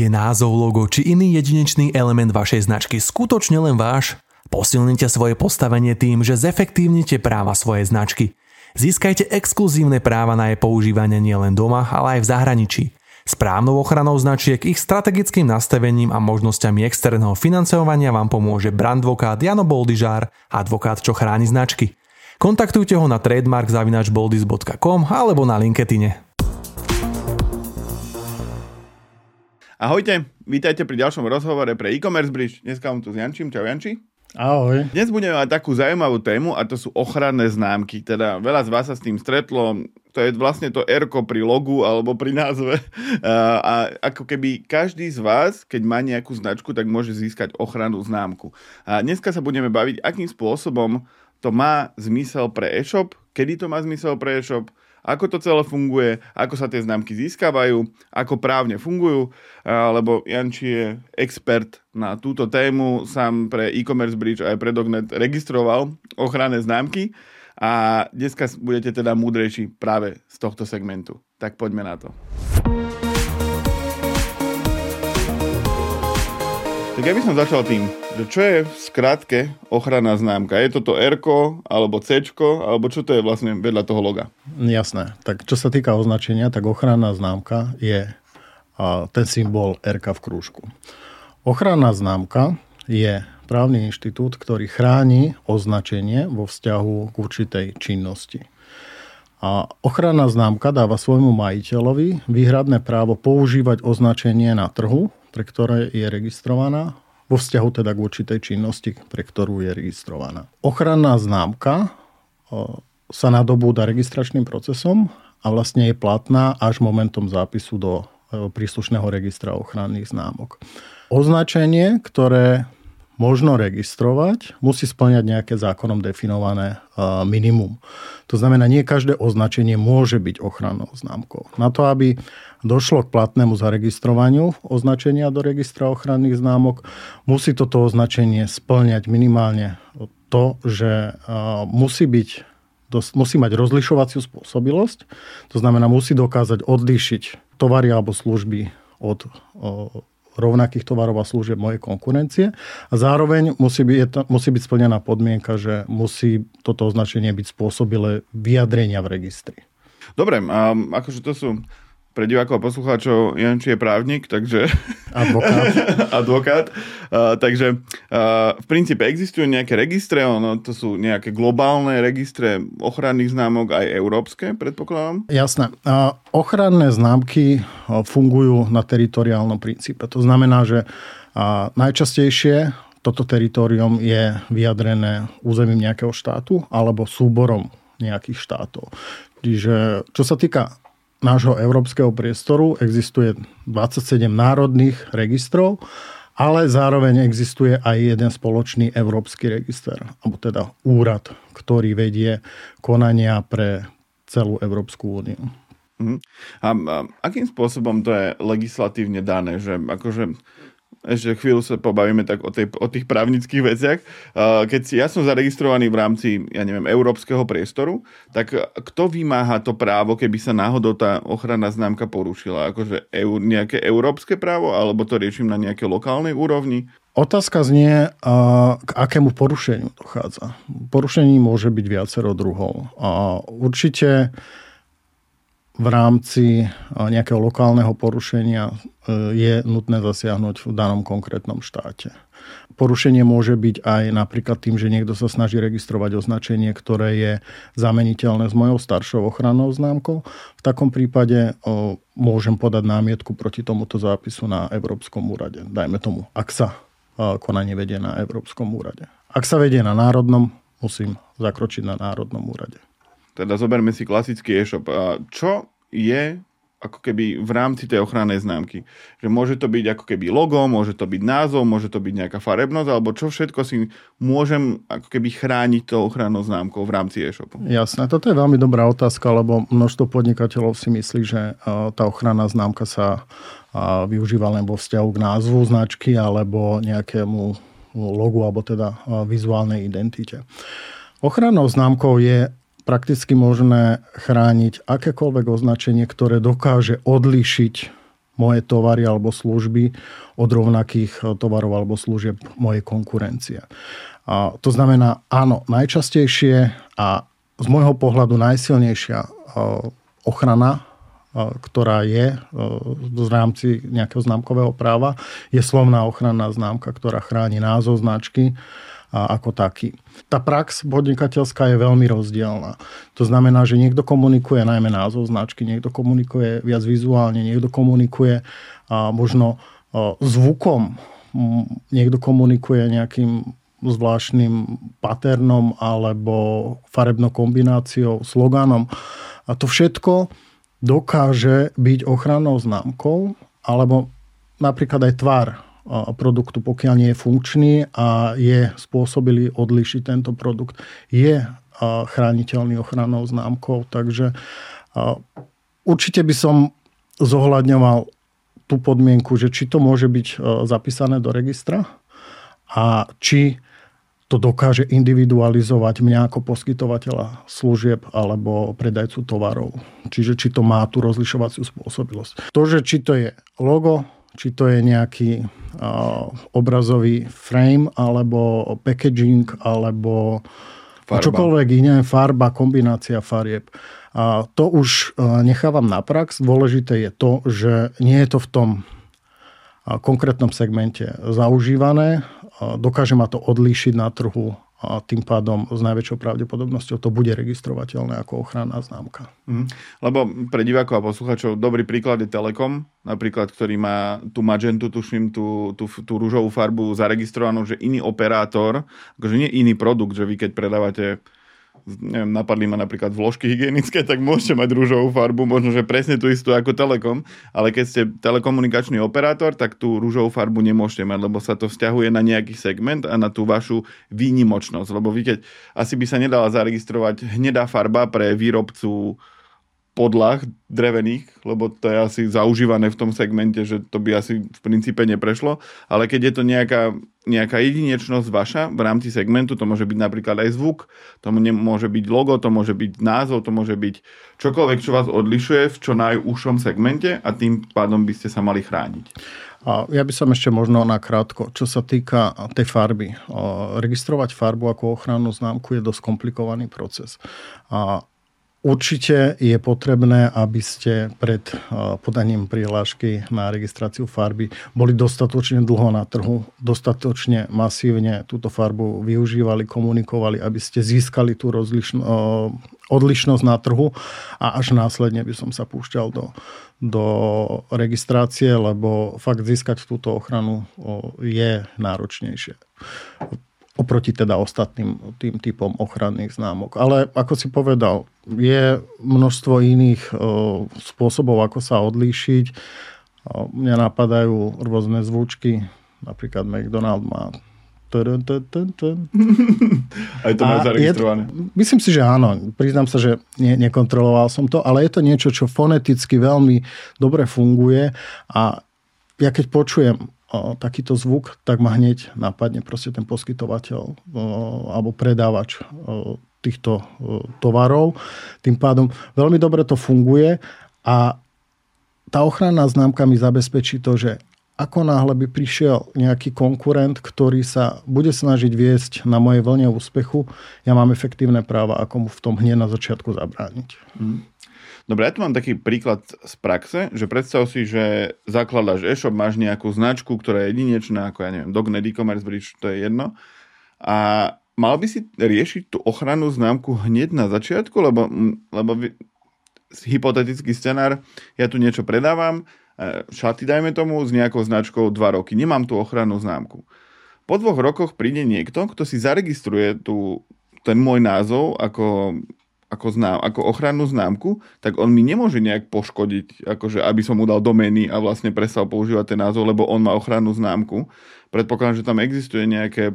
Je názov, logo či iný jedinečný element vašej značky skutočne len váš? Posilnite svoje postavenie tým, že zefektívnite práva svojej značky. Získajte exkluzívne práva na jej používanie nielen doma, ale aj v zahraničí. Správnou ochranou značiek, ich strategickým nastavením a možnosťami externého financovania vám pomôže brandvokát Jano Boldižár, advokát, čo chráni značky. Kontaktujte ho na trademark.boldis.com alebo na LinkedIne. Ahojte, vítajte pri ďalšom rozhovore pre e-commerce bridge. Dneska mám tu s Jančím. Čau Janči. Ahoj. Dnes budeme mať takú zaujímavú tému a to sú ochranné známky. Teda veľa z vás sa s tým stretlo. To je vlastne to r pri logu alebo pri názve. A ako keby každý z vás, keď má nejakú značku, tak môže získať ochrannú známku. A dneska sa budeme baviť, akým spôsobom to má zmysel pre e-shop, kedy to má zmysel pre e-shop, ako to celé funguje, ako sa tie známky získavajú, ako právne fungujú, lebo Janči je expert na túto tému, sám pre e-commerce bridge aj pre Dognet registroval ochranné známky a dneska budete teda múdrejší práve z tohto segmentu. Tak poďme na to. Tak ja by som začal tým, že čo je v skratke ochranná známka? Je toto R alebo C alebo čo to je vlastne vedľa toho loga? Jasné. Tak čo sa týka označenia, tak ochranná známka je ten symbol R v krúžku. Ochranná známka je právny inštitút, ktorý chráni označenie vo vzťahu k určitej činnosti. A ochranná známka dáva svojmu majiteľovi výhradné právo používať označenie na trhu, pre ktoré je registrovaná, vo vzťahu teda k určitej činnosti, pre ktorú je registrovaná. Ochranná známka sa nadobúda registračným procesom a vlastne je platná až momentom zápisu do e, príslušného registra ochranných známok. Označenie, ktoré možno registrovať, musí splňať nejaké zákonom definované minimum. To znamená, nie každé označenie môže byť ochrannou známkou. Na to, aby došlo k platnému zaregistrovaniu označenia do registra ochranných známok, musí toto označenie splňať minimálne to, že musí byť musí mať rozlišovaciu spôsobilosť, to znamená, musí dokázať odlíšiť tovary alebo služby od rovnakých tovarov a služieb mojej konkurencie. A zároveň musí byť, musí byť splnená podmienka, že musí toto označenie byť spôsobilé vyjadrenia v registri. Dobre, a akože to sú pre divákov a poslucháčov Janči je právnik, takže... Advokát. Advokát. Uh, takže uh, v princípe existujú nejaké registre, ono, to sú nejaké globálne registre ochranných známok, aj európske, predpokladám? Jasné. Uh, ochranné známky fungujú na teritoriálnom princípe. To znamená, že uh, najčastejšie toto teritorium je vyjadrené územím nejakého štátu alebo súborom nejakých štátov. Čiže čo sa týka nášho európskeho priestoru existuje 27 národných registrov, ale zároveň existuje aj jeden spoločný európsky register, alebo teda úrad, ktorý vedie konania pre celú Európsku úniu. Uh-huh. A, a akým spôsobom to je legislatívne dané? Že akože ešte chvíľu sa pobavíme tak o, tej, o tých právnických veciach. Keď si ja som zaregistrovaný v rámci, ja neviem, európskeho priestoru, tak kto vymáha to právo, keby sa náhodou tá ochranná známka porušila? Akože EU, nejaké európske právo, alebo to riešim na nejakej lokálnej úrovni? Otázka znie, k akému porušeniu dochádza. Porušení môže byť viacero druhov. Určite v rámci nejakého lokálneho porušenia e, je nutné zasiahnuť v danom konkrétnom štáte. Porušenie môže byť aj napríklad tým, že niekto sa snaží registrovať označenie, ktoré je zameniteľné s mojou staršou ochrannou známkou. V takom prípade môžem podať námietku proti tomuto zápisu na Európskom úrade. Dajme tomu, ak sa konanie vedie na Európskom úrade. Ak sa vedie na národnom, musím zakročiť na národnom úrade. Teda zoberme si klasický e-shop. Čo je ako keby v rámci tej ochrannej známky. Že môže to byť ako keby logo, môže to byť názov, môže to byť nejaká farebnosť, alebo čo všetko si môžem ako keby chrániť tou ochrannou známkou v rámci e-shopu. Jasné, toto je veľmi dobrá otázka, lebo množstvo podnikateľov si myslí, že tá ochranná známka sa využíva len vo vzťahu k názvu značky alebo nejakému logu alebo teda vizuálnej identite. Ochrannou známkou je prakticky možné chrániť akékoľvek označenie, ktoré dokáže odlišiť moje tovary alebo služby od rovnakých tovarov alebo služieb mojej konkurencie. A to znamená, áno, najčastejšie a z môjho pohľadu najsilnejšia ochrana ktorá je v rámci nejakého známkového práva, je slovná ochranná známka, ktorá chráni názov značky ako taký. Tá prax podnikateľská je veľmi rozdielna. To znamená, že niekto komunikuje najmä názov značky, niekto komunikuje viac vizuálne, niekto komunikuje možno zvukom, niekto komunikuje nejakým zvláštnym paternom alebo farebnou kombináciou, sloganom. A to všetko dokáže byť ochrannou známkou, alebo napríklad aj tvar produktu, pokiaľ nie je funkčný a je spôsobili odlišiť tento produkt, je chrániteľný ochrannou známkou. Takže určite by som zohľadňoval tú podmienku, že či to môže byť zapísané do registra a či to dokáže individualizovať mňa ako poskytovateľa služieb alebo predajcu tovarov. Čiže či to má tú rozlišovaciu spôsobilosť. To, že či to je logo, či to je nejaký uh, obrazový frame, alebo packaging, alebo farba. čokoľvek iné, farba, kombinácia farieb. A to už uh, nechávam na prax. Dôležité je to, že nie je to v tom konkrétnom segmente zaužívané dokáže ma to odlíšiť na trhu a tým pádom s najväčšou pravdepodobnosťou to bude registrovateľné ako ochranná známka. Mm. Lebo pre divákov a posluchačov dobrý príklad je Telekom, napríklad, ktorý má tú magentu, tuším, tú, tú, tú rúžovú farbu zaregistrovanú, že iný operátor, akože nie iný produkt, že vy keď predávate neviem, napadli ma napríklad vložky hygienické, tak môžete mať rúžovú farbu, možno, že presne tú istú ako Telekom, ale keď ste telekomunikačný operátor, tak tú rúžovú farbu nemôžete mať, lebo sa to vzťahuje na nejaký segment a na tú vašu výnimočnosť. Lebo vy keď asi by sa nedala zaregistrovať hnedá farba pre výrobcu podlah drevených, lebo to je asi zaužívané v tom segmente, že to by asi v princípe neprešlo, ale keď je to nejaká, nejaká jedinečnosť vaša v rámci segmentu, to môže byť napríklad aj zvuk, to môže byť logo, to môže byť názov, to môže byť čokoľvek, čo vás odlišuje v čo najúžšom segmente a tým pádom by ste sa mali chrániť. A ja by som ešte možno na krátko, čo sa týka tej farby. Registrovať farbu ako ochrannú známku je dosť komplikovaný proces. A Určite je potrebné, aby ste pred podaním prihlášky na registráciu farby boli dostatočne dlho na trhu, dostatočne masívne túto farbu využívali, komunikovali, aby ste získali tú rozlišno, odlišnosť na trhu. A až následne by som sa púšťal do, do registrácie, lebo fakt získať túto ochranu je náročnejšie oproti teda ostatným tým typom ochranných známok. Ale ako si povedal, je množstvo iných spôsobov, ako sa odlíšiť. Mňa napadajú rôzne zvučky, napríklad McDonald má Aj to má zaregistrované. Je, myslím si, že áno. Priznám sa, že ne, nekontroloval som to, ale je to niečo, čo foneticky veľmi dobre funguje a ja keď počujem takýto zvuk, tak ma hneď napadne proste ten poskytovateľ alebo predávač týchto tovarov. Tým pádom veľmi dobre to funguje a tá ochranná známka mi zabezpečí to, že ako náhle by prišiel nejaký konkurent, ktorý sa bude snažiť viesť na mojej vlne úspechu, ja mám efektívne práva, ako mu v tom hneď na začiatku zabrániť. Mm. Dobre, ja tu mám taký príklad z praxe, že predstav si, že zakladaš e-shop, máš nejakú značku, ktorá je jedinečná, ako ja neviem, Dognet e-commerce bridge, to je jedno. A mal by si riešiť tú ochranu známku hneď na začiatku, lebo, lebo hypotetický scenár, ja tu niečo predávam, e, šaty dajme tomu s nejakou značkou 2 roky, nemám tú ochrannú známku. Po dvoch rokoch príde niekto, kto si zaregistruje tú, ten môj názov ako ako, znám, ako ochrannú známku, tak on mi nemôže nejak poškodiť, akože aby som mu dal domény a vlastne prestal používať ten názov, lebo on má ochrannú známku. Predpokladám, že tam existuje nejaké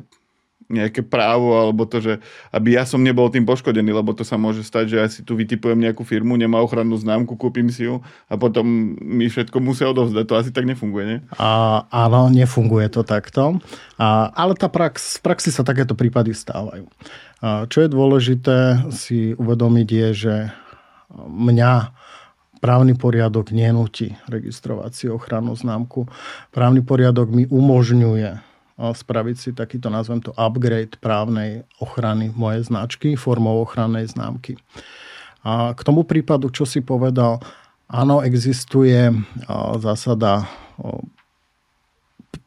nejaké právo, alebo to, že aby ja som nebol tým poškodený, lebo to sa môže stať, že ja si tu vytipujem nejakú firmu, nemá ochrannú známku, kúpim si ju a potom mi všetko musia odovzdať. To asi tak nefunguje, nie? A, áno, nefunguje to takto. A, ale tá prax, v praxi sa takéto prípady stávajú. A čo je dôležité si uvedomiť je, že mňa právny poriadok nenúti registrovať si ochrannú známku. Právny poriadok mi umožňuje spraviť si takýto, nazvem to, upgrade právnej ochrany mojej značky formou ochrannej známky. A k tomu prípadu, čo si povedal, áno, existuje zásada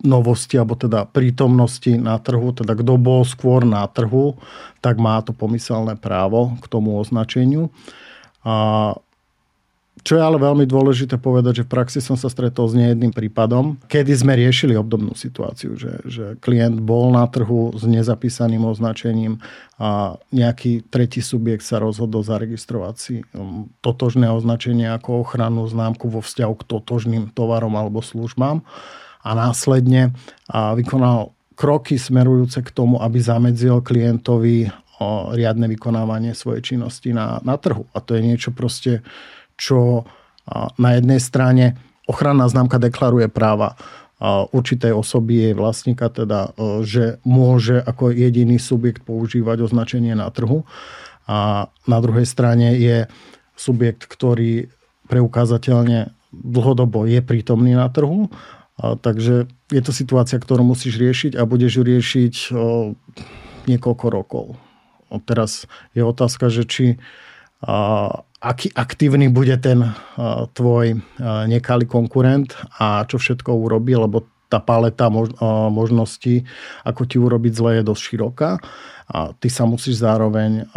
novosti, alebo teda prítomnosti na trhu, teda kto bol skôr na trhu, tak má to pomyselné právo k tomu označeniu. A čo je ale veľmi dôležité povedať, že v praxi som sa stretol s nejedným prípadom, kedy sme riešili obdobnú situáciu, že, že klient bol na trhu s nezapísaným označením a nejaký tretí subjekt sa rozhodol zaregistrovať si um, totožné označenie ako ochrannú známku vo vzťahu k totožným tovarom alebo službám a následne vykonal kroky smerujúce k tomu, aby zamedzil klientovi riadne vykonávanie svojej činnosti na, na trhu. A to je niečo proste, čo na jednej strane ochranná známka deklaruje práva určitej osoby, jej vlastníka, teda, že môže ako jediný subjekt používať označenie na trhu. A na druhej strane je subjekt, ktorý preukázateľne dlhodobo je prítomný na trhu a, takže je to situácia, ktorú musíš riešiť a budeš ju riešiť o, niekoľko rokov. O, teraz je otázka, že či a, aký aktívny bude ten a, tvoj a, nekalý konkurent a čo všetko urobí, lebo tá paleta a, možností, ako ti urobiť zle, je dosť široká. A ty sa musíš zároveň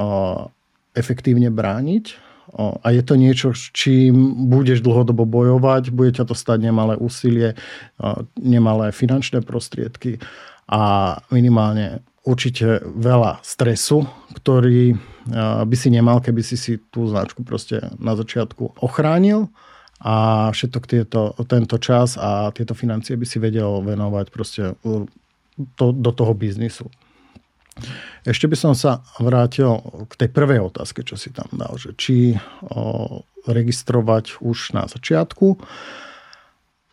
efektívne brániť a je to niečo, s čím budeš dlhodobo bojovať, bude ťa to stať nemalé úsilie, nemalé finančné prostriedky a minimálne určite veľa stresu, ktorý by si nemal, keby si si tú značku proste na začiatku ochránil a všetok tieto, tento čas a tieto financie by si vedel venovať proste to, do toho biznisu. Ešte by som sa vrátil k tej prvej otázke, čo si tam dal, že či o, registrovať už na začiatku.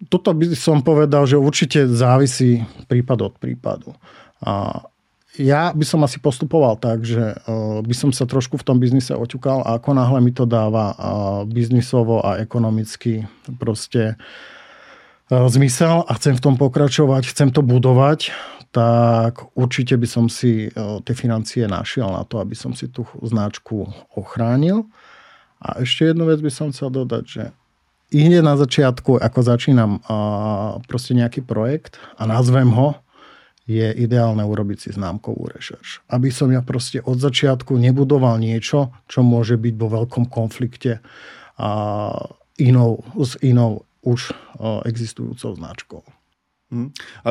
Toto by som povedal, že určite závisí prípad od prípadu. A ja by som asi postupoval tak, že by som sa trošku v tom biznise oťukal a ako náhle mi to dáva biznisovo a ekonomicky proste zmysel a chcem v tom pokračovať, chcem to budovať, tak určite by som si tie financie našiel na to, aby som si tú značku ochránil. A ešte jednu vec by som chcel dodať, že i hneď na začiatku, ako začínam proste nejaký projekt a nazvem ho, je ideálne urobiť si známkovú rešerš. Aby som ja proste od začiatku nebudoval niečo, čo môže byť vo veľkom konflikte a inou, s inou už existujúcou značkou. Hm. A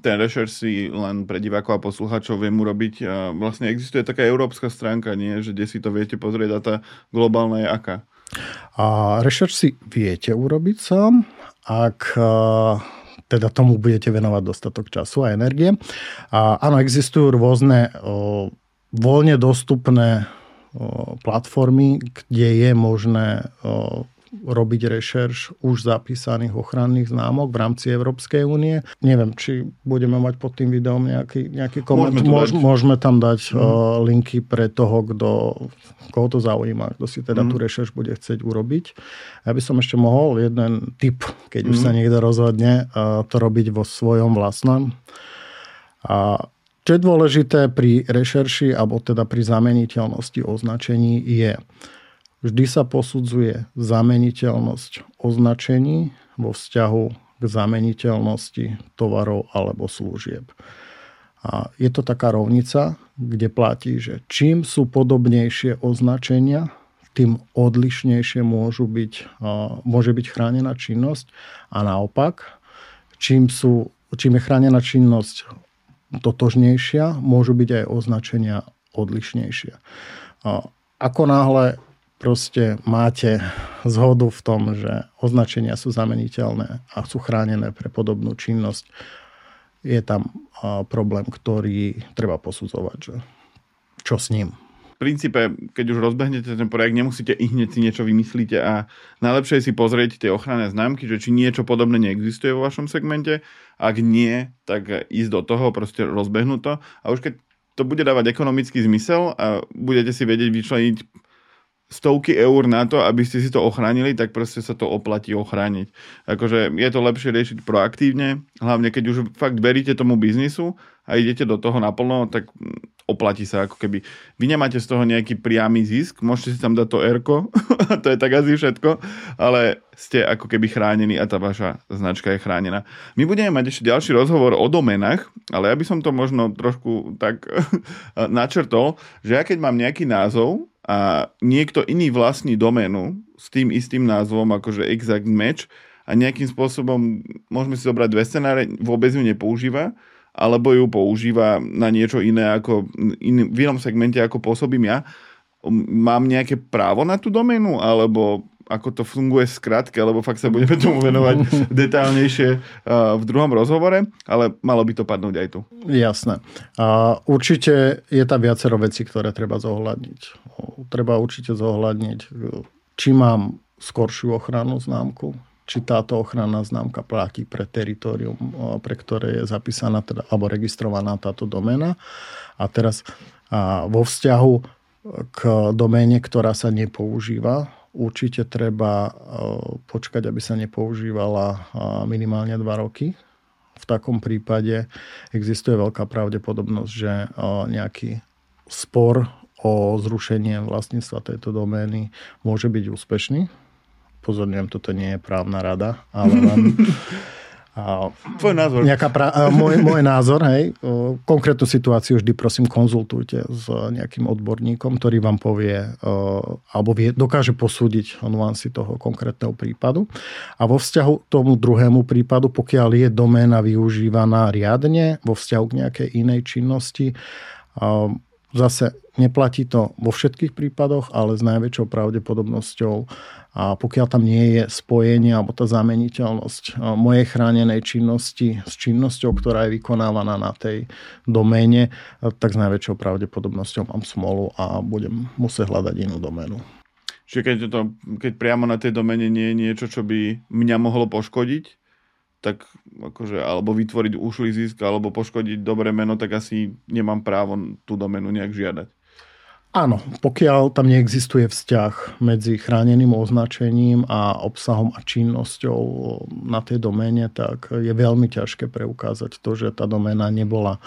ten rešerš si len pre divákov a poslucháčov viem urobiť. Vlastne existuje taká európska stránka, nie? že kde si to viete pozrieť a tá globálna je aká? A rešerš si viete urobiť sám, ak teda tomu budete venovať dostatok času a energie. A áno, existujú rôzne o, voľne dostupné o, platformy, kde je možné o, robiť rešerš už zapísaných ochranných známok v rámci Európskej únie. Neviem, či budeme mať pod tým videom nejaký, nejaký koment. Môžeme, Môž, môžeme tam dať mm. uh, linky pre toho, kto, koho to zaujíma, kto si teda mm. tú rešerš bude chcieť urobiť. Ja by som ešte mohol jeden tip, keď mm. už sa mhm. niekto rozhodne uh, to robiť vo svojom vlastnom. A čo je dôležité pri rešerši, alebo teda pri zameniteľnosti označení je, Vždy sa posudzuje zameniteľnosť označení vo vzťahu k zameniteľnosti tovarov alebo služieb. A je to taká rovnica, kde platí, že čím sú podobnejšie označenia, tým odlišnejšie môžu byť, môže byť chránená činnosť a naopak, čím, sú, čím je chránená činnosť totožnejšia, môžu byť aj označenia odlišnejšie. Ako náhle proste máte zhodu v tom, že označenia sú zameniteľné a sú chránené pre podobnú činnosť, je tam problém, ktorý treba posudzovať, že čo s ním. V princípe, keď už rozbehnete ten projekt, nemusíte i hneď si niečo vymyslíte a najlepšie je si pozrieť tie ochranné známky, že či niečo podobné neexistuje vo vašom segmente. Ak nie, tak ísť do toho, proste rozbehnúť to. A už keď to bude dávať ekonomický zmysel a budete si vedieť vyčleniť stovky eur na to, aby ste si to ochránili, tak proste sa to oplatí ochrániť. Akože je to lepšie riešiť proaktívne, hlavne keď už fakt veríte tomu biznisu a idete do toho naplno, tak oplatí sa ako keby. Vy nemáte z toho nejaký priamy zisk, môžete si tam dať to erko, to je tak asi všetko, ale ste ako keby chránení a tá vaša značka je chránená. My budeme mať ešte ďalší rozhovor o domenách, ale ja by som to možno trošku tak načrtol, že ja keď mám nejaký názov a niekto iný vlastní doménu s tým istým názvom, akože exact match, a nejakým spôsobom môžeme si zobrať dve scenáre, vôbec ju nepoužíva, alebo ju používa na niečo iné ako in, v inom segmente ako pôsobím ja. Mám nejaké právo na tú doménu, alebo ako to funguje skratke, lebo fakt sa budeme tomu venovať detálnejšie uh, v druhom rozhovore, ale malo by to padnúť aj tu. Jasné. A určite je tam viacero vecí, ktoré treba zohľadniť. Treba určite zohľadniť, či mám skoršiu ochranu známku, či táto ochranná známka platí pre teritorium, pre ktoré je zapísaná teda, alebo registrovaná táto domena. A teraz a vo vzťahu k doméne, ktorá sa nepoužíva, určite treba počkať, aby sa nepoužívala minimálne 2 roky. V takom prípade existuje veľká pravdepodobnosť, že nejaký spor o zrušenie vlastníctva tejto domény môže byť úspešný Pozorňujem, toto nie je právna rada, ale len... A Tvoj názor. Nejaká pra, môj, môj názor, hej. Konkrétnu situáciu vždy prosím konzultujte s nejakým odborníkom, ktorý vám povie alebo vie, dokáže posúdiť nuancy toho konkrétneho prípadu. A vo vzťahu k tomu druhému prípadu, pokiaľ je doména využívaná riadne, vo vzťahu k nejakej inej činnosti, zase neplatí to vo všetkých prípadoch, ale s najväčšou pravdepodobnosťou a pokiaľ tam nie je spojenie alebo tá zameniteľnosť mojej chránenej činnosti s činnosťou, ktorá je vykonávaná na tej doméne, tak s najväčšou pravdepodobnosťou mám smolu a budem musieť hľadať inú doménu. Čiže keď, to, keď priamo na tej domene nie je niečo, čo by mňa mohlo poškodiť, tak akože, alebo vytvoriť ušlý zisk, alebo poškodiť dobré meno, tak asi nemám právo tú domenu nejak žiadať. Áno, pokiaľ tam neexistuje vzťah medzi chráneným označením a obsahom a činnosťou na tej doméne, tak je veľmi ťažké preukázať to, že tá doména nebola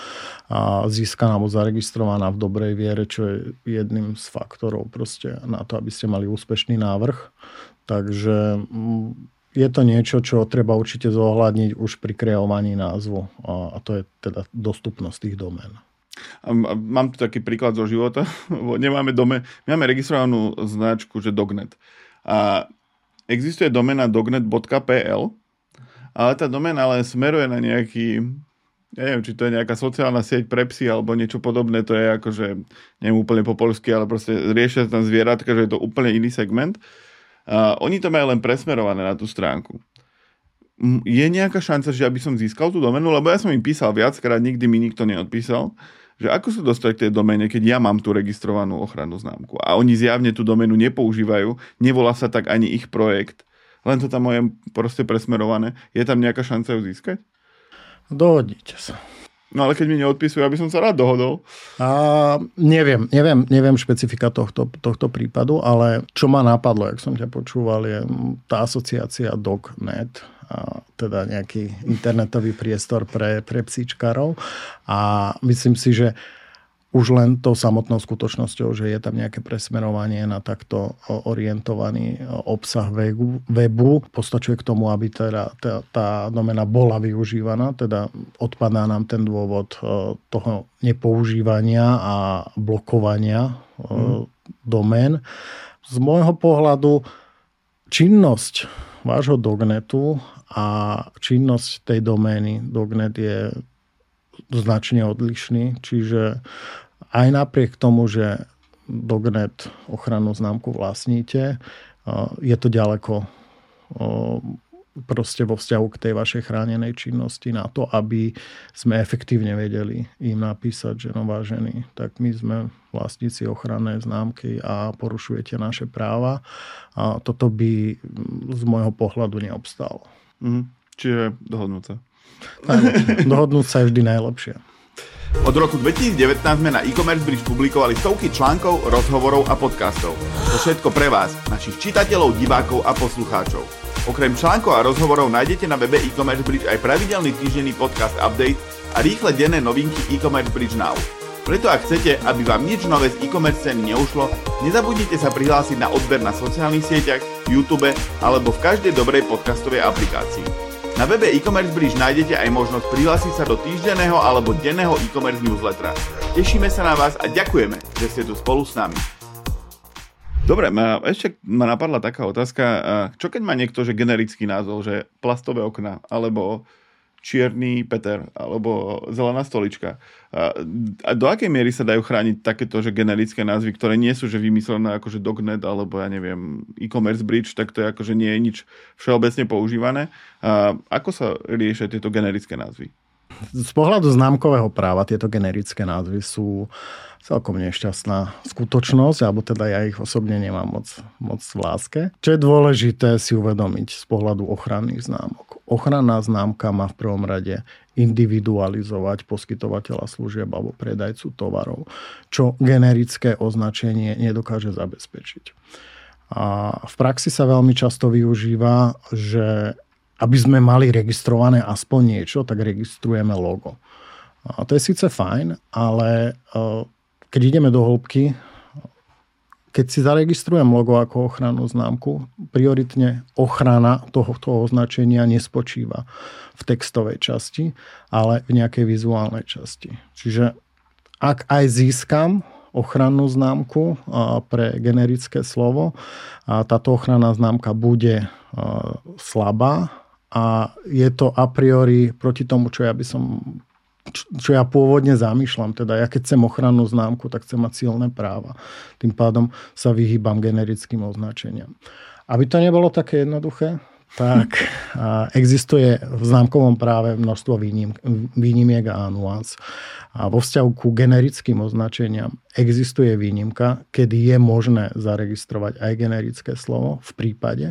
získaná alebo zaregistrovaná v dobrej viere, čo je jedným z faktorov proste na to, aby ste mali úspešný návrh. Takže mm, je to niečo, čo treba určite zohľadniť už pri kreovaní názvu a to je teda dostupnosť tých domén. Mám tu taký príklad zo života. Nemáme dome, my máme registrovanú značku, že Dognet. A existuje domena dognet.pl, ale tá domena len smeruje na nejaký, neviem, či to je nejaká sociálna sieť pre psy alebo niečo podobné, to je akože, neviem úplne po polsky, ale proste riešia tam zvieratka, že je to úplne iný segment. A oni to majú len presmerované na tú stránku. Je nejaká šanca, že aby som získal tú domenu, lebo ja som im písal viackrát, nikdy mi nikto neodpísal že ako sa dostať k tej domene, keď ja mám tú registrovanú ochrannú známku. A oni zjavne tú domenu nepoužívajú, nevolá sa tak ani ich projekt, len to tam je proste presmerované. Je tam nejaká šanca ju získať? Dohodnite sa. No ale keď mi neodpisujú, aby som sa rád dohodol. A, neviem, neviem, neviem špecifika tohto, tohto prípadu, ale čo ma napadlo, jak som ťa počúval, je tá asociácia DocNet, teda nejaký internetový priestor pre, pre psíčkarov. A myslím si, že už len tou samotnou skutočnosťou, že je tam nejaké presmerovanie na takto orientovaný obsah webu, webu postačuje k tomu, aby teda tá, tá domena bola využívaná, teda odpadá nám ten dôvod e, toho nepoužívania a blokovania mm. domén. Z môjho pohľadu činnosť vášho dognetu a činnosť tej domény. Dognet je značne odlišný, čiže aj napriek tomu, že Dognet ochrannú známku vlastníte, je to ďaleko proste vo vzťahu k tej vašej chránenej činnosti na to, aby sme efektívne vedeli im napísať, že no vážený, tak my sme vlastníci ochranné známky a porušujete naše práva. A toto by z môjho pohľadu neobstalo. Mm, čiže dohodnúť sa. dohodnúť sa je vždy najlepšie. Od roku 2019 sme na e-commerce bridge publikovali stovky článkov, rozhovorov a podcastov. To všetko pre vás, našich čitateľov, divákov a poslucháčov. Okrem článkov a rozhovorov nájdete na webe e-commerce bridge aj pravidelný týždenný podcast update a rýchle denné novinky e-commerce bridge now. Preto ak chcete, aby vám nič nové z e-commerce ceny neušlo, nezabudnite sa prihlásiť na odber na sociálnych sieťach, YouTube alebo v každej dobrej podcastovej aplikácii. Na webe e-commerce bridge nájdete aj možnosť prihlásiť sa do týždenného alebo denného e-commerce newslettera. Tešíme sa na vás a ďakujeme, že ste tu spolu s nami. Dobre, ma, ešte ma napadla taká otázka. Čo keď má niekto že generický názov, že plastové okna, alebo čierny Peter alebo zelená stolička. A, do akej miery sa dajú chrániť takéto že generické názvy, ktoré nie sú že vymyslené akože Dognet alebo ja neviem e-commerce bridge, tak to je akože nie je nič všeobecne používané. A ako sa riešia tieto generické názvy? Z pohľadu známkového práva tieto generické názvy sú celkom nešťastná skutočnosť, alebo teda ja ich osobne nemám moc, moc v láske. Čo je dôležité si uvedomiť z pohľadu ochranných známok. Ochranná známka má v prvom rade individualizovať poskytovateľa služieb alebo predajcu tovarov, čo generické označenie nedokáže zabezpečiť. A v praxi sa veľmi často využíva, že aby sme mali registrované aspoň niečo, tak registrujeme logo. A to je síce fajn, ale e, keď ideme do hĺbky, keď si zaregistrujem logo ako ochrannú známku, prioritne ochrana tohoto označenia nespočíva v textovej časti, ale v nejakej vizuálnej časti. Čiže ak aj získam ochrannú známku pre generické slovo, táto ochranná známka bude slabá a je to a priori proti tomu, čo ja by som čo ja pôvodne zamýšľam. Teda ja keď chcem ochrannú známku, tak chcem mať silné práva. Tým pádom sa vyhýbam generickým označeniam. Aby to nebolo také jednoduché, tak existuje v známkovom práve množstvo výnimiek a nuans. A vo vzťahu ku generickým označeniam existuje výnimka, kedy je možné zaregistrovať aj generické slovo v prípade,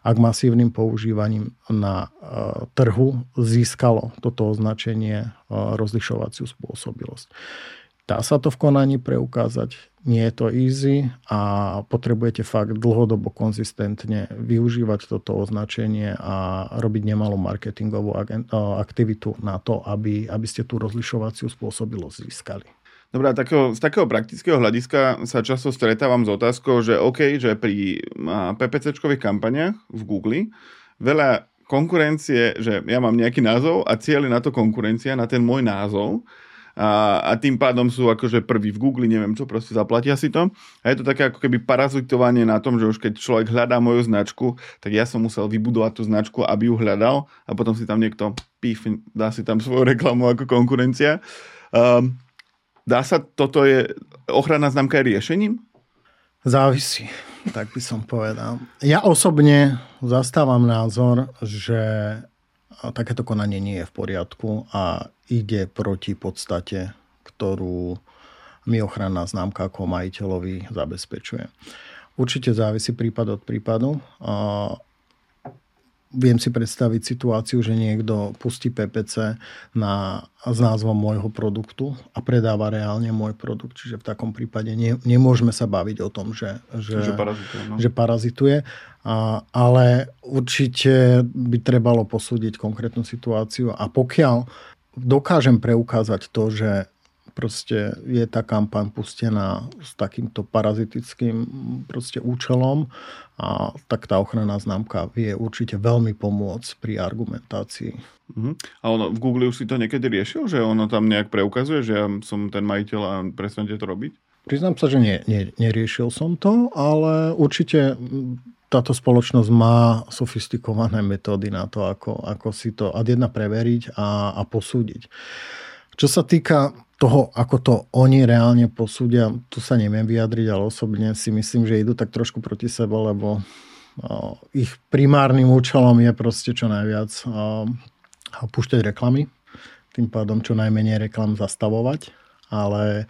ak masívnym používaním na e, trhu získalo toto označenie e, rozlišovaciu spôsobilosť. Dá sa to v konaní preukázať, nie je to easy a potrebujete fakt dlhodobo konzistentne využívať toto označenie a robiť nemalú marketingovú aktivitu na to, aby, aby ste tú rozlišovaciu spôsobilosť získali. Dobre, takého, z takého praktického hľadiska sa často stretávam s otázkou, že OK, že pri PPC-čkových kampaniach v Google veľa konkurencie, že ja mám nejaký názov a cieľ je na to konkurencia, na ten môj názov a, a tým pádom sú akože prví v Google, neviem čo, proste zaplatia si to. A je to také ako keby parazitovanie na tom, že už keď človek hľadá moju značku, tak ja som musel vybudovať tú značku, aby ju hľadal a potom si tam niekto píf, dá si tam svoju reklamu ako konkurencia. Um, dá sa, toto je, ochranná známka je riešením? Závisí, tak by som povedal. Ja osobne zastávam názor, že takéto konanie nie je v poriadku a ide proti podstate, ktorú mi ochranná známka ako majiteľovi zabezpečuje. Určite závisí prípad od prípadu viem si predstaviť situáciu, že niekto pustí PPC na, s názvom môjho produktu a predáva reálne môj produkt. Čiže v takom prípade nie, nemôžeme sa baviť o tom, že, že, že parazituje. No. Že parazituje a, ale určite by trebalo posúdiť konkrétnu situáciu a pokiaľ dokážem preukázať to, že proste je tá kampaň pustená s takýmto parazitickým proste účelom a tak tá ochranná známka vie určite veľmi pomôcť pri argumentácii. Uh-huh. A ono, v Google už si to niekedy riešil, že ono tam nejak preukazuje, že ja som ten majiteľ a prestanete to robiť? Priznám sa, že nie, nie, neriešil som to, ale určite táto spoločnosť má sofistikované metódy na to, ako, ako si to ad jedna preveriť a, a posúdiť. Čo sa týka toho, ako to oni reálne posúdia, tu sa neviem vyjadriť, ale osobne si myslím, že idú tak trošku proti sebe, lebo ich primárnym účelom je proste čo najviac púšťať reklamy, tým pádom čo najmenej reklam zastavovať ale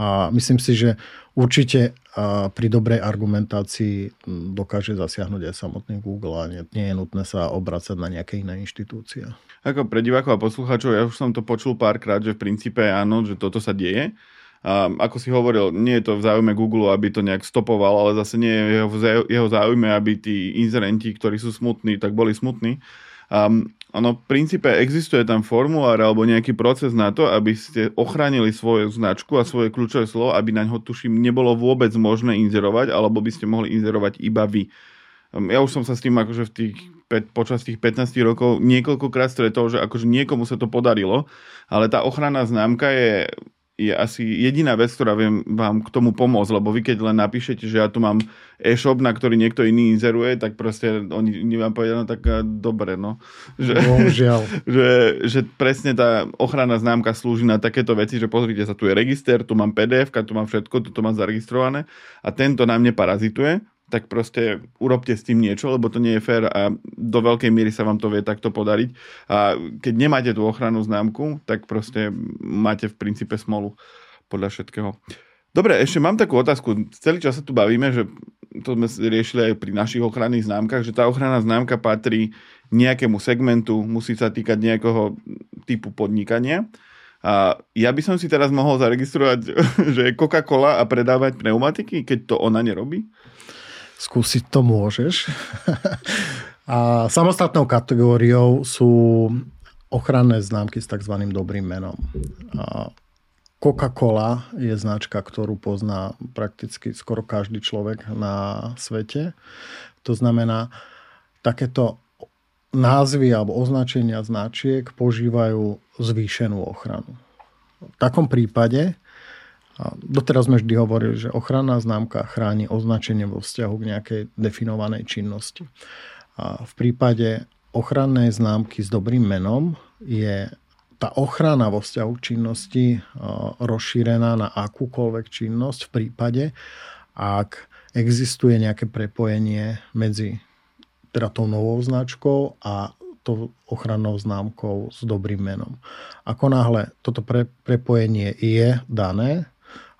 a myslím si, že určite a pri dobrej argumentácii dokáže zasiahnuť aj samotný Google a nie, nie je nutné sa obracať na nejaké iné inštitúcie. Ako pre divákov a poslucháčov, ja už som to počul párkrát, že v princípe áno, že toto sa deje. A ako si hovoril, nie je to v záujme Google, aby to nejak stopoval, ale zase nie je jeho, záujme, aby tí inzerenti, ktorí sú smutní, tak boli smutní. Um, ono v princípe existuje tam formulár alebo nejaký proces na to, aby ste ochránili svoju značku a svoje kľúčové slovo, aby na ňo tuším nebolo vôbec možné inzerovať, alebo by ste mohli inzerovať iba vy. Ja už som sa s tým akože v tých počas tých 15 rokov niekoľkokrát stretol, že akože niekomu sa to podarilo, ale tá ochranná známka je je asi jediná vec, ktorá viem vám k tomu pomôcť, lebo vy keď len napíšete, že ja tu mám e-shop, na ktorý niekto iný inzeruje, tak proste oni, vám povedia, no tak dobre, no. Že, Bohužiaľ. že, že presne tá ochranná známka slúži na takéto veci, že pozrite sa, tu je register, tu mám PDF, tu mám všetko, tu mám zaregistrované a tento na mne parazituje, tak proste urobte s tým niečo, lebo to nie je fér a do veľkej miery sa vám to vie takto podariť. A keď nemáte tú ochrannú známku, tak proste máte v princípe smolu podľa všetkého. Dobre, ešte mám takú otázku. Celý čas sa tu bavíme, že to sme riešili aj pri našich ochranných známkach, že tá ochranná známka patrí nejakému segmentu, musí sa týkať nejakého typu podnikania. A ja by som si teraz mohol zaregistrovať, že je Coca-Cola a predávať pneumatiky, keď to ona nerobí? Skúsiť to môžeš. A samostatnou kategóriou sú ochranné známky s tzv. dobrým menom. Coca-Cola je značka, ktorú pozná prakticky skoro každý človek na svete. To znamená, takéto názvy alebo označenia značiek požívajú zvýšenú ochranu. V takom prípade a doteraz sme vždy hovorili, že ochranná známka chráni označenie vo vzťahu k nejakej definovanej činnosti. A v prípade ochrannej známky s dobrým menom je tá ochrana vo vzťahu k činnosti rozšírená na akúkoľvek činnosť v prípade, ak existuje nejaké prepojenie medzi teda tou novou značkou a tou ochrannou známkou s dobrým menom. Ako náhle toto pre, prepojenie je dané,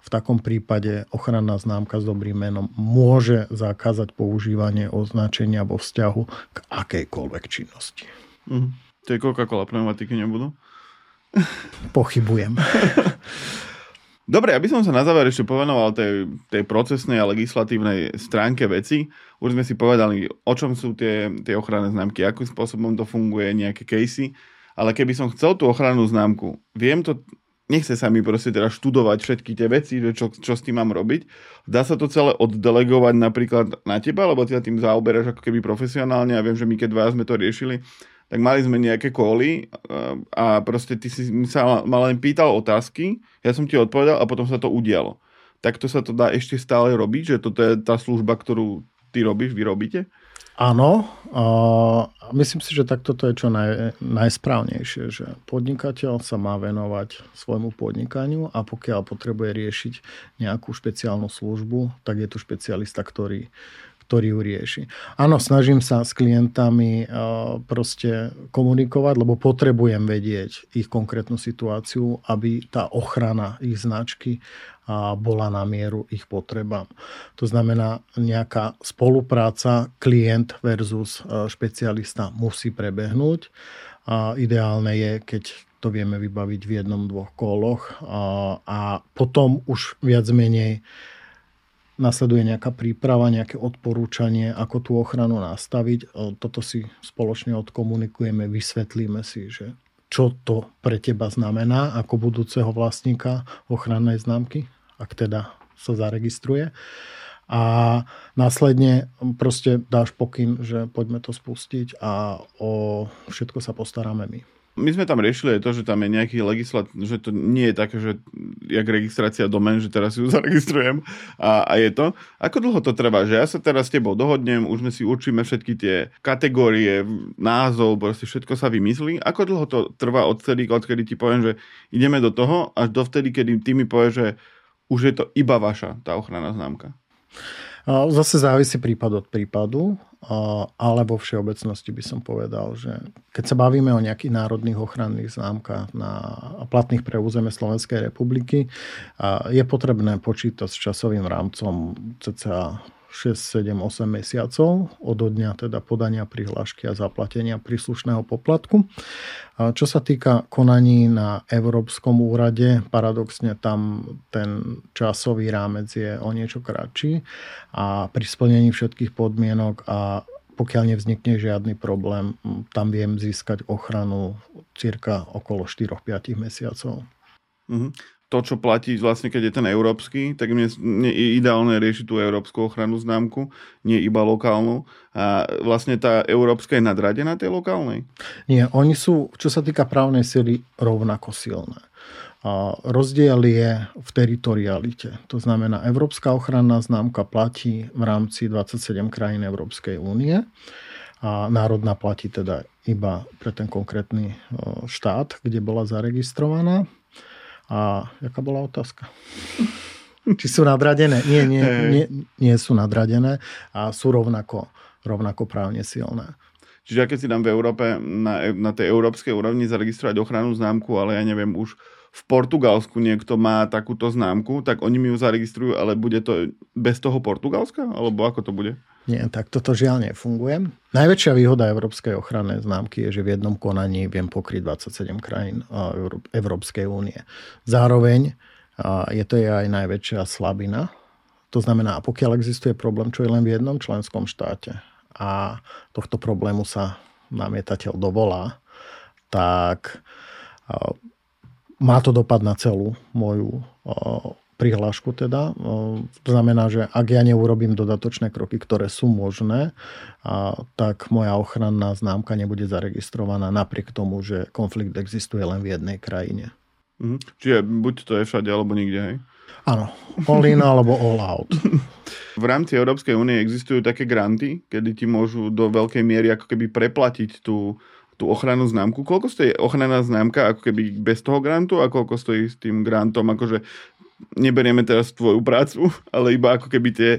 v takom prípade ochranná známka s dobrým menom môže zakázať používanie označenia vo vzťahu k akejkoľvek činnosti. Mm. Tie Coca-Cola pneumatiky nebudú? Pochybujem. Dobre, aby som sa na záver ešte povenoval tej, tej procesnej a legislatívnej stránke veci. Už sme si povedali, o čom sú tie, tie ochranné známky, akým spôsobom to funguje, nejaké casey. Ale keby som chcel tú ochrannú známku, viem to nechce sa mi proste teda študovať všetky tie veci, že čo, čo s tým mám robiť. Dá sa to celé oddelegovať napríklad na teba, lebo ty sa tým zaoberáš ako keby profesionálne a viem, že my keď dva sme to riešili, tak mali sme nejaké kóly a proste ty si sa ma len pýtal otázky, ja som ti odpovedal a potom sa to udialo. Takto sa to dá ešte stále robiť, že toto je tá služba, ktorú ty robíš, vy robíte? Áno, a myslím si, že takto to je čo naj, najsprávnejšie, že podnikateľ sa má venovať svojmu podnikaniu a pokiaľ potrebuje riešiť nejakú špeciálnu službu, tak je tu špecialista, ktorý, ktorý ju rieši. Áno, snažím sa s klientami proste komunikovať, lebo potrebujem vedieť ich konkrétnu situáciu, aby tá ochrana ich značky bola na mieru ich potrebám. To znamená, nejaká spolupráca klient versus e, špecialista musí prebehnúť. A ideálne je, keď to vieme vybaviť v jednom, dvoch koloch a potom už viac menej nasleduje nejaká príprava, nejaké odporúčanie, ako tú ochranu nastaviť. E, toto si spoločne odkomunikujeme, vysvetlíme si, že čo to pre teba znamená ako budúceho vlastníka ochrannej známky ak teda sa zaregistruje. A následne proste dáš pokyn, že poďme to spustiť a o všetko sa postaráme my. My sme tam riešili aj to, že tam je nejaký legislat, že to nie je také, že jak registrácia domen, že teraz ju zaregistrujem a, a je to. Ako dlho to trvá? Že ja sa teraz s tebou dohodnem, už sme si určíme všetky tie kategórie, názov, proste všetko sa vymyslí. Ako dlho to trvá odtedy, odkedy ti poviem, že ideme do toho, až dovtedy, kedy ty mi povieš, že už je to iba vaša, tá ochranná známka? Zase závisí prípad od prípadu, ale vo všeobecnosti by som povedal, že keď sa bavíme o nejakých národných ochranných známkach na platných pre územie Slovenskej republiky, je potrebné počítať s časovým rámcom cca 6, 7, 8 mesiacov od dňa teda podania prihlášky a zaplatenia príslušného poplatku. Čo sa týka konaní na Európskom úrade, paradoxne tam ten časový rámec je o niečo kratší a pri splnení všetkých podmienok a pokiaľ nevznikne žiadny problém, tam viem získať ochranu cirka okolo 4-5 mesiacov. Mm-hmm to, čo platí vlastne, keď je ten európsky, tak mne, mne je ideálne riešiť tú európsku ochrannú známku, nie iba lokálnu. A vlastne tá európska je nadradená tej lokálnej? Nie, oni sú, čo sa týka právnej sily, rovnako silné. A rozdiel je v teritorialite. To znamená, európska ochranná známka platí v rámci 27 krajín Európskej únie a národná platí teda iba pre ten konkrétny štát, kde bola zaregistrovaná. A jaká bola otázka? Či sú nadradené? Nie, nie, nie, nie sú nadradené a sú rovnako, rovnako právne silné. Čiže keď si dám v Európe na, na tej európskej úrovni zaregistrovať ochrannú známku, ale ja neviem, už v Portugalsku niekto má takúto známku, tak oni mi ju zaregistrujú, ale bude to bez toho Portugalska? Alebo ako to bude? Nie, tak toto žiaľ nefunguje. Najväčšia výhoda európskej ochrannej známky je, že v jednom konaní viem pokryť 27 krajín Európskej únie. Zároveň je to aj najväčšia slabina. To znamená, pokiaľ existuje problém, čo je len v jednom členskom štáte a tohto problému sa namietateľ dovolá, tak má to dopad na celú moju prihlášku teda. To znamená, že ak ja neurobím dodatočné kroky, ktoré sú možné, tak moja ochranná známka nebude zaregistrovaná napriek tomu, že konflikt existuje len v jednej krajine. Mhm. Čiže buď to je všade, alebo nikde, hej? Áno, all in alebo all out. V rámci Európskej únie existujú také granty, kedy ti môžu do veľkej miery ako keby preplatiť tú, tú ochrannú známku. Koľko stojí ochranná známka ako keby bez toho grantu a koľko stojí s tým grantom? Akože neberieme teraz tvoju prácu, ale iba ako keby tie,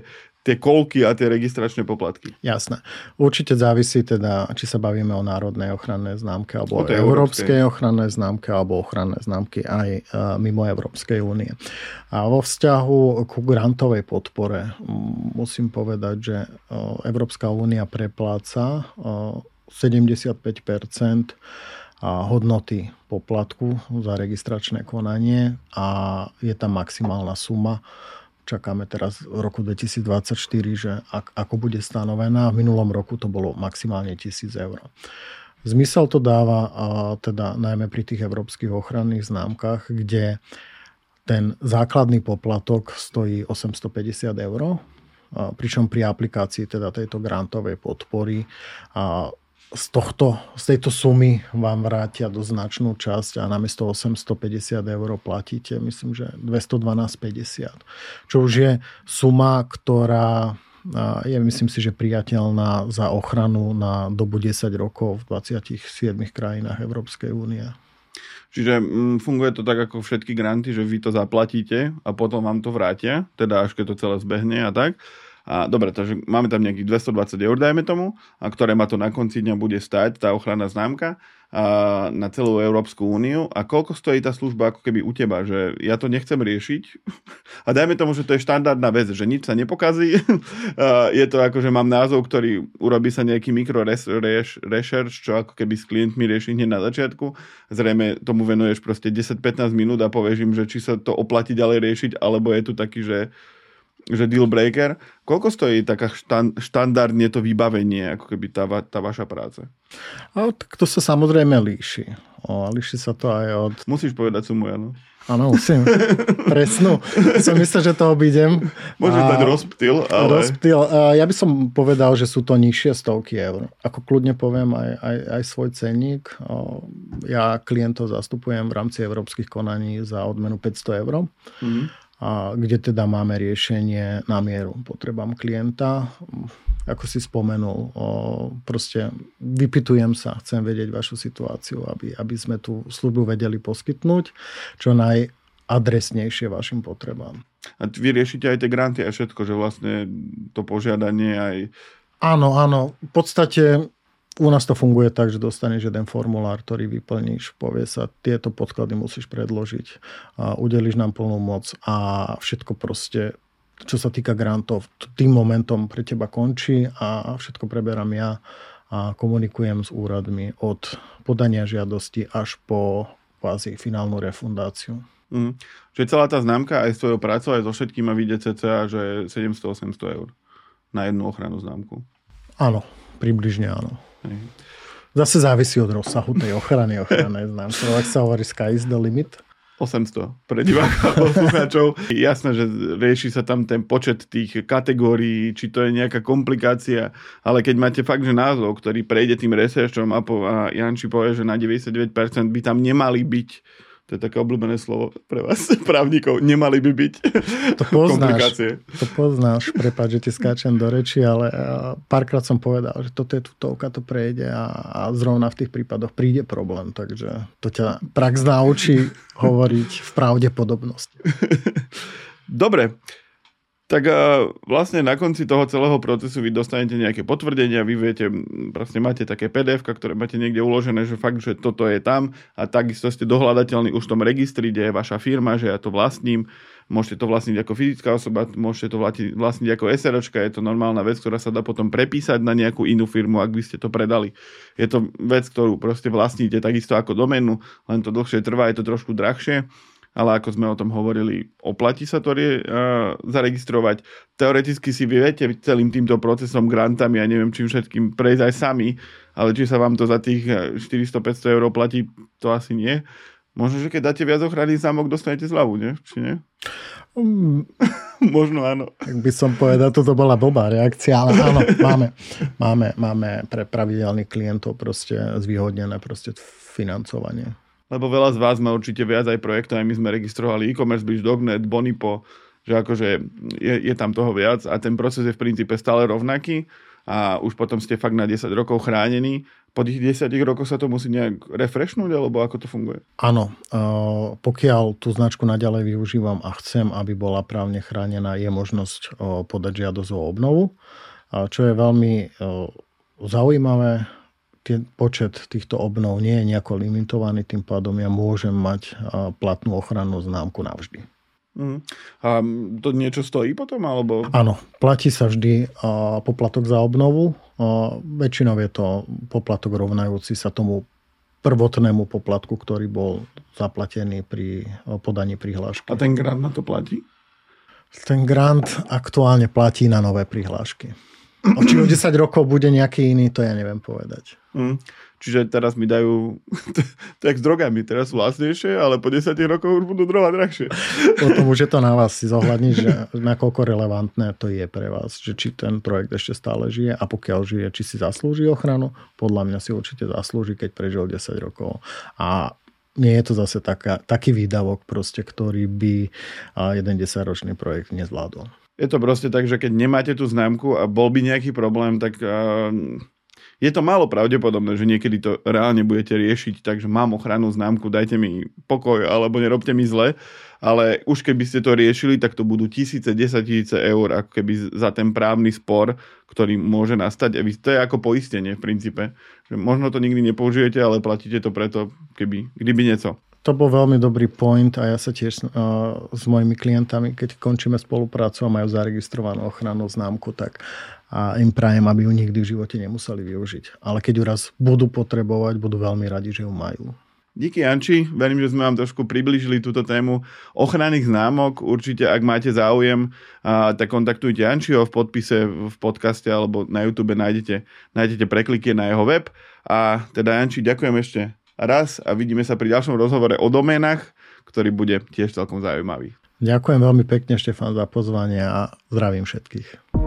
tie kolky a tie registračné poplatky. Jasné. Určite závisí teda, či sa bavíme o národnej ochrannej známke alebo o európskej ochrannej známke alebo ochranné známky aj e, mimo Európskej únie. A vo vzťahu ku grantovej podpore musím povedať, že e, Európska únia prepláca 75 e, hodnoty poplatku za registračné konanie a je tam maximálna suma. Čakáme teraz v roku 2024, že ak, ako bude stanovená. V minulom roku to bolo maximálne 1000 eur. Zmysel to dáva a teda najmä pri tých európskych ochranných známkach, kde ten základný poplatok stojí 850 eur, pričom pri aplikácii teda tejto grantovej podpory z, tohto, z tejto sumy vám vrátia do značnú časť a namiesto 850 eur platíte, myslím, že 212,50. Čo už je suma, ktorá je, myslím si, že priateľná za ochranu na dobu 10 rokov v 27 krajinách Európskej únie. Čiže mm, funguje to tak ako všetky granty, že vy to zaplatíte a potom vám to vrátia, teda až keď to celé zbehne a tak. A dobre, takže máme tam nejakých 220 eur, dajme tomu, a ktoré ma to na konci dňa bude stať, tá ochranná známka a na celú Európsku úniu. A koľko stojí tá služba ako keby u teba, že ja to nechcem riešiť. A dajme tomu, že to je štandardná vec, že nič sa nepokazí. je to ako, že mám názov, ktorý urobí sa nejaký mikro research, čo ako keby s klientmi rieši hneď na začiatku. Zrejme tomu venuješ proste 10-15 minút a povieš im, že či sa to oplatí ďalej riešiť, alebo je tu taký, že že deal breaker. Koľko stojí taká štan, štandardne to vybavenie, ako keby tá, tá vaša práca? A, tak to sa samozrejme líši. O, líši sa to aj od... Musíš povedať sumu, áno. Áno, musím. Presnú. Som myslel, že to obídem. Môžeš dať rozptyl, ale... Rozptyl. Ja by som povedal, že sú to nižšie stovky eur. Ako kľudne poviem aj, aj, aj svoj cenník. Ja klientov zastupujem v rámci európskych konaní za odmenu 500 eur. Mm-hmm a kde teda máme riešenie na mieru potrebám klienta. Ako si spomenul, proste vypitujem sa, chcem vedieť vašu situáciu, aby, aby sme tú službu vedeli poskytnúť čo najadresnejšie vašim potrebám. A vy riešite aj tie granty a všetko, že vlastne to požiadanie aj... Áno, áno. V podstate u nás to funguje tak, že dostaneš jeden formulár, ktorý vyplníš, povie sa, tieto podklady musíš predložiť, a udelíš nám plnú moc a všetko proste, čo sa týka grantov, tým momentom pre teba končí a všetko preberám ja a komunikujem s úradmi od podania žiadosti až po kvázi finálnu refundáciu. Mm. Čiže celá tá známka aj s tvojou prácou, aj so všetkým má vyjde cca, že 700-800 eur na jednu ochranu známku. Áno, približne áno. Zase závisí od rozsahu tej ochrany. Ochrany znám. Ak sa hovorí sky is the limit. 800 pre divákov a poslucháčov. Jasné, že rieši sa tam ten počet tých kategórií, či to je nejaká komplikácia, ale keď máte fakt, že názov, ktorý prejde tým researchom a, po, a Janči povie, že na 99% by tam nemali byť to je také obľúbené slovo pre vás, právnikov. Nemali by byť to poznáš, To poznáš, prepáč, že ti skáčem do reči, ale párkrát som povedal, že toto je tutovka, to prejde a, a zrovna v tých prípadoch príde problém, takže to ťa prax naučí hovoriť v pravdepodobnosti. Dobre, tak vlastne na konci toho celého procesu vy dostanete nejaké potvrdenia, vy viete, proste máte také pdf ktoré máte niekde uložené, že fakt, že toto je tam a takisto ste dohľadateľní už v tom registri, kde je vaša firma, že ja to vlastním. Môžete to vlastniť ako fyzická osoba, môžete to vlastniť ako SROčka, je to normálna vec, ktorá sa dá potom prepísať na nejakú inú firmu, ak by ste to predali. Je to vec, ktorú proste vlastníte takisto ako doménu, len to dlhšie trvá, je to trošku drahšie ale ako sme o tom hovorili, oplatí sa to rie, uh, zaregistrovať. Teoreticky si viete celým týmto procesom, grantami a neviem čím všetkým prejsť aj sami, ale či sa vám to za tých 400-500 eur oplatí, to asi nie. Možno, že keď dáte viac ochranný zámok, dostanete zľavu, nie? Či nie? Um, Možno áno. Tak by som povedal, toto bola blbá reakcia, ale áno, máme, máme, máme pre pravidelných klientov proste zvýhodnené proste financovanie lebo veľa z vás má určite viac aj projektov, aj my sme registrovali e-commerce, Bridge, Dognet, Bonipo, že akože je, je tam toho viac a ten proces je v princípe stále rovnaký a už potom ste fakt na 10 rokov chránení. Po tých 10 rokoch sa to musí nejak refreshnúť, alebo ako to funguje? Áno, pokiaľ tú značku naďalej využívam a chcem, aby bola právne chránená, je možnosť podať žiadosť o obnovu, čo je veľmi zaujímavé tie, počet týchto obnov nie je nejako limitovaný, tým pádom ja môžem mať platnú ochrannú známku navždy. Mm. A to niečo stojí potom? Alebo... Áno, platí sa vždy poplatok za obnovu. Väčšinou je to poplatok rovnajúci sa tomu prvotnému poplatku, ktorý bol zaplatený pri podaní prihlášky. A ten grant na to platí? Ten grant aktuálne platí na nové prihlášky. Či o 10 rokov bude nejaký iný, to ja neviem povedať. Mm. Čiže teraz mi dajú, je s drogami, teraz sú vlastnejšie, ale po 10 rokoch už budú droga drahšie. Potom už je to na vás si zohľadniť, že nakoľko relevantné to je pre vás, že či ten projekt ešte stále žije a pokiaľ žije, či si zaslúži ochranu, podľa mňa si určite zaslúži, keď prežil 10 rokov. A nie je to zase taká, taký výdavok, proste, ktorý by jeden 10-ročný projekt nezvládol je to proste tak, že keď nemáte tú známku a bol by nejaký problém, tak uh, je to málo pravdepodobné, že niekedy to reálne budete riešiť, takže mám ochrannú známku, dajte mi pokoj alebo nerobte mi zle, ale už keby ste to riešili, tak to budú tisíce, desatíce eur, ako keby za ten právny spor, ktorý môže nastať. To je ako poistenie v princípe. Že možno to nikdy nepoužijete, ale platíte to preto, keby, kdyby niečo to bol veľmi dobrý point a ja sa tiež uh, s mojimi klientami, keď končíme spoluprácu a majú zaregistrovanú ochrannú známku, tak a im prajem, aby ju nikdy v živote nemuseli využiť. Ale keď ju raz budú potrebovať, budú veľmi radi, že ju majú. Díky Janči, verím, že sme vám trošku približili túto tému ochranných známok. Určite, ak máte záujem, a, tak kontaktujte Jančiho v podpise v podcaste alebo na YouTube nájdete, nájdete prekliky na jeho web. A teda Janči, ďakujem ešte raz a vidíme sa pri ďalšom rozhovore o doménach, ktorý bude tiež celkom zaujímavý. Ďakujem veľmi pekne, Štefan, za pozvanie a zdravím všetkých.